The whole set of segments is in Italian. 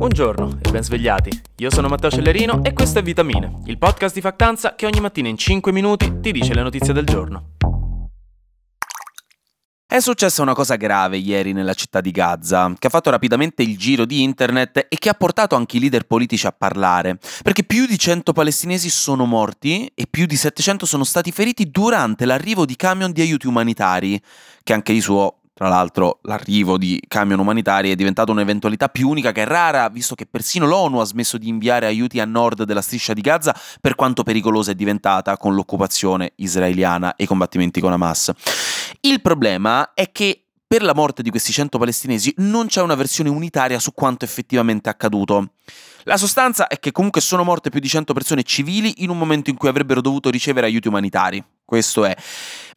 Buongiorno e ben svegliati. Io sono Matteo Cellerino e questo è Vitamine, il podcast di Factanza che ogni mattina in 5 minuti ti dice le notizie del giorno. È successa una cosa grave ieri nella città di Gaza, che ha fatto rapidamente il giro di internet e che ha portato anche i leader politici a parlare, perché più di 100 palestinesi sono morti e più di 700 sono stati feriti durante l'arrivo di camion di aiuti umanitari, che anche di suo tra l'altro l'arrivo di camion umanitari è diventato un'eventualità più unica che rara, visto che persino l'ONU ha smesso di inviare aiuti a nord della striscia di Gaza per quanto pericolosa è diventata con l'occupazione israeliana e i combattimenti con Hamas. Il problema è che per la morte di questi 100 palestinesi non c'è una versione unitaria su quanto effettivamente è accaduto. La sostanza è che comunque sono morte più di 100 persone civili in un momento in cui avrebbero dovuto ricevere aiuti umanitari. Questo è.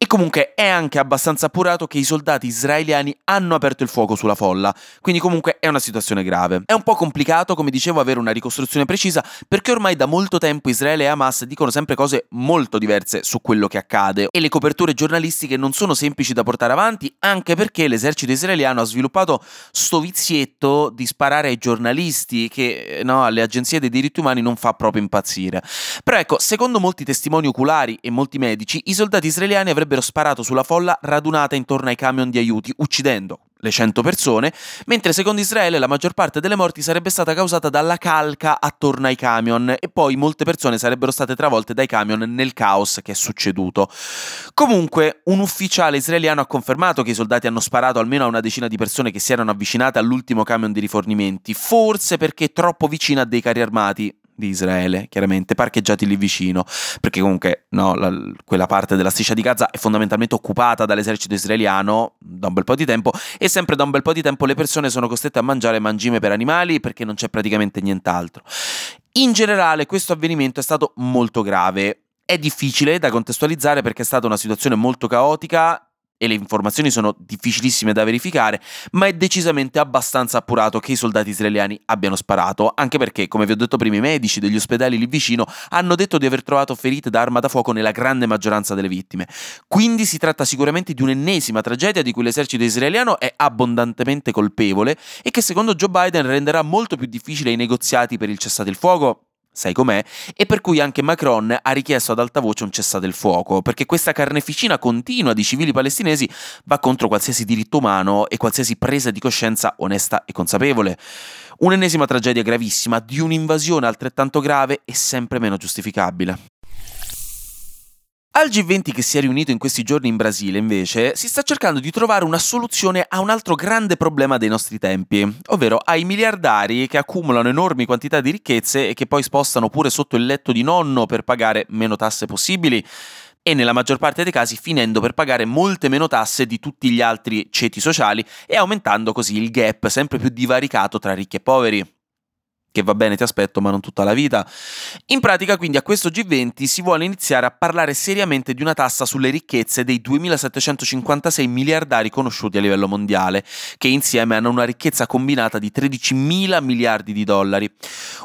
E comunque è anche abbastanza appurato che i soldati israeliani hanno aperto il fuoco sulla folla, quindi comunque è una situazione grave. È un po' complicato, come dicevo, avere una ricostruzione precisa perché ormai da molto tempo Israele e Hamas dicono sempre cose molto diverse su quello che accade e le coperture giornalistiche non sono semplici da portare avanti, anche perché l'esercito israeliano ha sviluppato sto vizietto di sparare ai giornalisti che no, alle agenzie dei diritti umani non fa proprio impazzire. Però ecco, secondo molti testimoni oculari e molti medici, i soldati israeliani avrebbero sparato sulla folla radunata intorno ai camion di aiuti, uccidendo le 100 persone, mentre secondo Israele la maggior parte delle morti sarebbe stata causata dalla calca attorno ai camion e poi molte persone sarebbero state travolte dai camion nel caos che è succeduto. Comunque, un ufficiale israeliano ha confermato che i soldati hanno sparato almeno a una decina di persone che si erano avvicinate all'ultimo camion di rifornimenti, forse perché troppo vicina a dei carri armati, di Israele, chiaramente, parcheggiati lì vicino, perché comunque no, la, quella parte della striscia di Gaza è fondamentalmente occupata dall'esercito israeliano da un bel po' di tempo e sempre da un bel po' di tempo le persone sono costrette a mangiare mangime per animali perché non c'è praticamente nient'altro. In generale questo avvenimento è stato molto grave. È difficile da contestualizzare perché è stata una situazione molto caotica e le informazioni sono difficilissime da verificare, ma è decisamente abbastanza appurato che i soldati israeliani abbiano sparato, anche perché, come vi ho detto prima, i medici degli ospedali lì vicino hanno detto di aver trovato ferite da arma da fuoco nella grande maggioranza delle vittime. Quindi si tratta sicuramente di un'ennesima tragedia di cui l'esercito israeliano è abbondantemente colpevole e che secondo Joe Biden renderà molto più difficile i negoziati per il cessate il fuoco sai com'è, e per cui anche Macron ha richiesto ad alta voce un cessate il fuoco, perché questa carneficina continua di civili palestinesi va contro qualsiasi diritto umano e qualsiasi presa di coscienza onesta e consapevole. Un'ennesima tragedia gravissima di un'invasione altrettanto grave e sempre meno giustificabile. Al G20 che si è riunito in questi giorni in Brasile, invece, si sta cercando di trovare una soluzione a un altro grande problema dei nostri tempi, ovvero ai miliardari che accumulano enormi quantità di ricchezze e che poi spostano pure sotto il letto di nonno per pagare meno tasse possibili e nella maggior parte dei casi finendo per pagare molte meno tasse di tutti gli altri ceti sociali e aumentando così il gap sempre più divaricato tra ricchi e poveri che va bene, ti aspetto, ma non tutta la vita. In pratica, quindi, a questo G20 si vuole iniziare a parlare seriamente di una tassa sulle ricchezze dei 2756 miliardari conosciuti a livello mondiale, che insieme hanno una ricchezza combinata di 13 mila miliardi di dollari.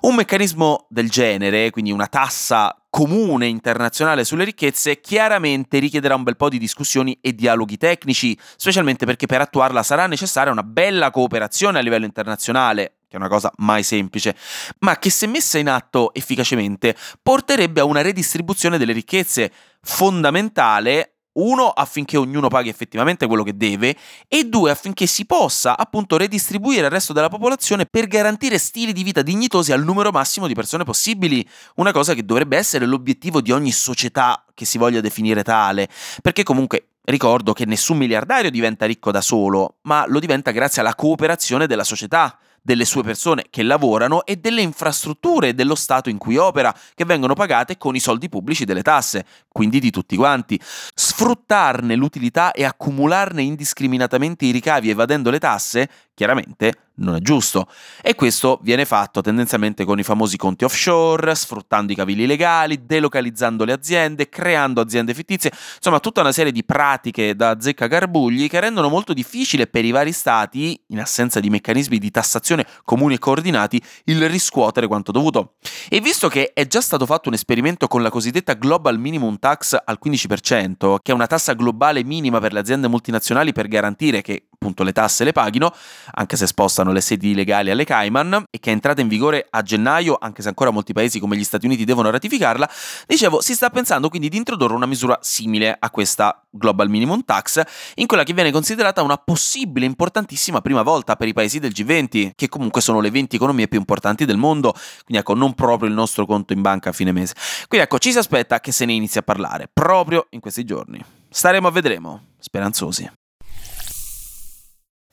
Un meccanismo del genere, quindi una tassa comune internazionale sulle ricchezze chiaramente richiederà un bel po' di discussioni e dialoghi tecnici, specialmente perché per attuarla sarà necessaria una bella cooperazione a livello internazionale, che è una cosa mai semplice, ma che se messa in atto efficacemente porterebbe a una redistribuzione delle ricchezze fondamentale uno, affinché ognuno paghi effettivamente quello che deve, e due, affinché si possa appunto redistribuire il resto della popolazione per garantire stili di vita dignitosi al numero massimo di persone possibili, una cosa che dovrebbe essere l'obiettivo di ogni società che si voglia definire tale, perché comunque ricordo che nessun miliardario diventa ricco da solo, ma lo diventa grazie alla cooperazione della società delle sue persone che lavorano e delle infrastrutture dello Stato in cui opera, che vengono pagate con i soldi pubblici delle tasse, quindi di tutti quanti. Sfruttarne l'utilità e accumularne indiscriminatamente i ricavi evadendo le tasse, chiaramente non è giusto. E questo viene fatto tendenzialmente con i famosi conti offshore, sfruttando i cavilli legali, delocalizzando le aziende, creando aziende fittizie, insomma tutta una serie di pratiche da zecca garbugli che rendono molto difficile per i vari stati, in assenza di meccanismi di tassazione comuni e coordinati, il riscuotere quanto dovuto. E visto che è già stato fatto un esperimento con la cosiddetta Global Minimum Tax al 15%, che è una tassa globale minima per le aziende multinazionali per garantire che appunto le tasse le paghino, anche se spostano le sedi legali alle Cayman, e che è entrata in vigore a gennaio, anche se ancora molti paesi come gli Stati Uniti devono ratificarla, dicevo, si sta pensando quindi di introdurre una misura simile a questa Global Minimum Tax, in quella che viene considerata una possibile importantissima prima volta per i paesi del G20, che comunque sono le 20 economie più importanti del mondo, quindi ecco, non proprio il nostro conto in banca a fine mese. Quindi ecco, ci si aspetta che se ne inizi a parlare proprio in questi giorni. Staremo a vedremo, speranzosi.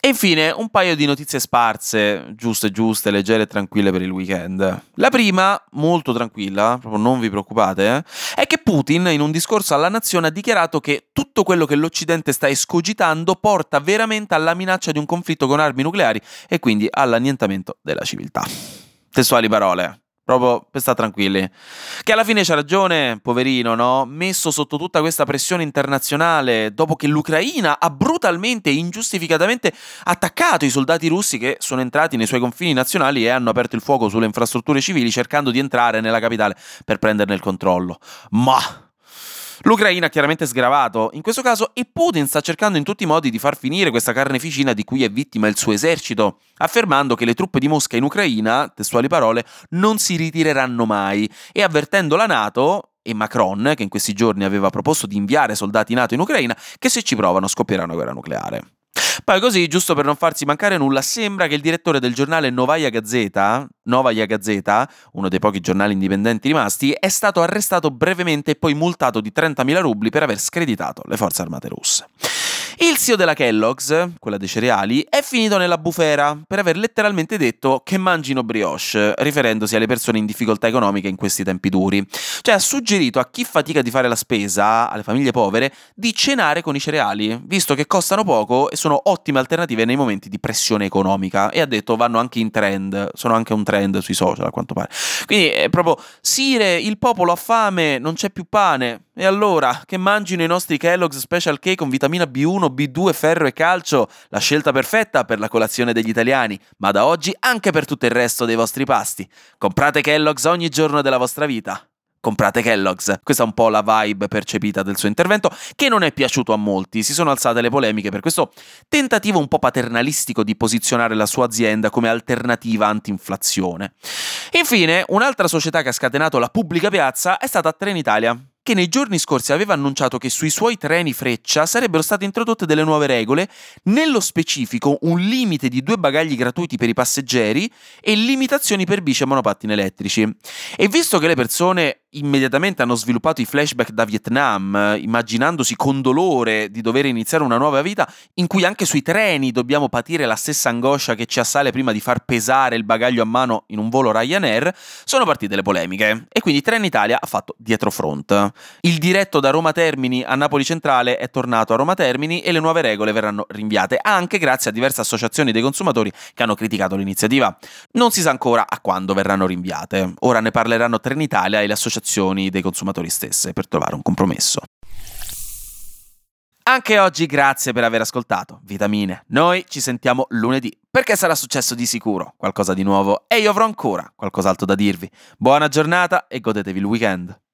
E infine un paio di notizie sparse, giuste, giuste, leggere e tranquille per il weekend. La prima, molto tranquilla, proprio non vi preoccupate, eh, è che Putin in un discorso alla nazione ha dichiarato che tutto quello che l'Occidente sta escogitando porta veramente alla minaccia di un conflitto con armi nucleari e quindi all'annientamento della civiltà. Testuali parole proprio per stare tranquilli. Che alla fine c'ha ragione, poverino, no? Messo sotto tutta questa pressione internazionale, dopo che l'Ucraina ha brutalmente e ingiustificatamente attaccato i soldati russi che sono entrati nei suoi confini nazionali e hanno aperto il fuoco sulle infrastrutture civili cercando di entrare nella capitale per prenderne il controllo. Ma L'Ucraina ha chiaramente sgravato in questo caso e Putin sta cercando in tutti i modi di far finire questa carneficina di cui è vittima il suo esercito, affermando che le truppe di Mosca in Ucraina, testuali parole, non si ritireranno mai e avvertendo la Nato e Macron, che in questi giorni aveva proposto di inviare soldati NATO in Ucraina, che se ci provano scoppierà una guerra nucleare. Poi così, giusto per non farsi mancare nulla, sembra che il direttore del giornale Novaya Gazeta, Novaya Gazeta, uno dei pochi giornali indipendenti rimasti, è stato arrestato brevemente e poi multato di 30.000 rubli per aver screditato le forze armate russe. Il CEO della Kellogg's, quella dei cereali, è finito nella bufera per aver letteralmente detto che mangino brioche, riferendosi alle persone in difficoltà economica in questi tempi duri. Cioè ha suggerito a chi fatica di fare la spesa, alle famiglie povere, di cenare con i cereali, visto che costano poco e sono ottime alternative nei momenti di pressione economica. E ha detto vanno anche in trend, sono anche un trend sui social a quanto pare. Quindi è proprio, Sire, il popolo ha fame, non c'è più pane. E allora, che mangino i nostri Kellogg's Special K con vitamina B1, B2, ferro e calcio? La scelta perfetta per la colazione degli italiani, ma da oggi anche per tutto il resto dei vostri pasti. Comprate Kellogg's ogni giorno della vostra vita. Comprate Kellogg's. Questa è un po' la vibe percepita del suo intervento, che non è piaciuto a molti. Si sono alzate le polemiche per questo tentativo un po' paternalistico di posizionare la sua azienda come alternativa anti-inflazione. Infine, un'altra società che ha scatenato la pubblica piazza è stata Trenitalia che nei giorni scorsi aveva annunciato che sui suoi treni freccia sarebbero state introdotte delle nuove regole, nello specifico un limite di due bagagli gratuiti per i passeggeri e limitazioni per bici e monopattini elettrici. E visto che le persone immediatamente hanno sviluppato i flashback da Vietnam, immaginandosi con dolore di dover iniziare una nuova vita in cui anche sui treni dobbiamo patire la stessa angoscia che ci assale prima di far pesare il bagaglio a mano in un volo Ryanair, sono partite le polemiche e quindi Trenitalia ha fatto dietro front. Il diretto da Roma Termini a Napoli Centrale è tornato a Roma Termini e le nuove regole verranno rinviate, anche grazie a diverse associazioni dei consumatori che hanno criticato l'iniziativa. Non si sa ancora a quando verranno rinviate. Ora ne parleranno Trenitalia e le associazioni dei consumatori stesse per trovare un compromesso. Anche oggi grazie per aver ascoltato Vitamine. Noi ci sentiamo lunedì perché sarà successo di sicuro qualcosa di nuovo e io avrò ancora qualcos'altro da dirvi. Buona giornata e godetevi il weekend.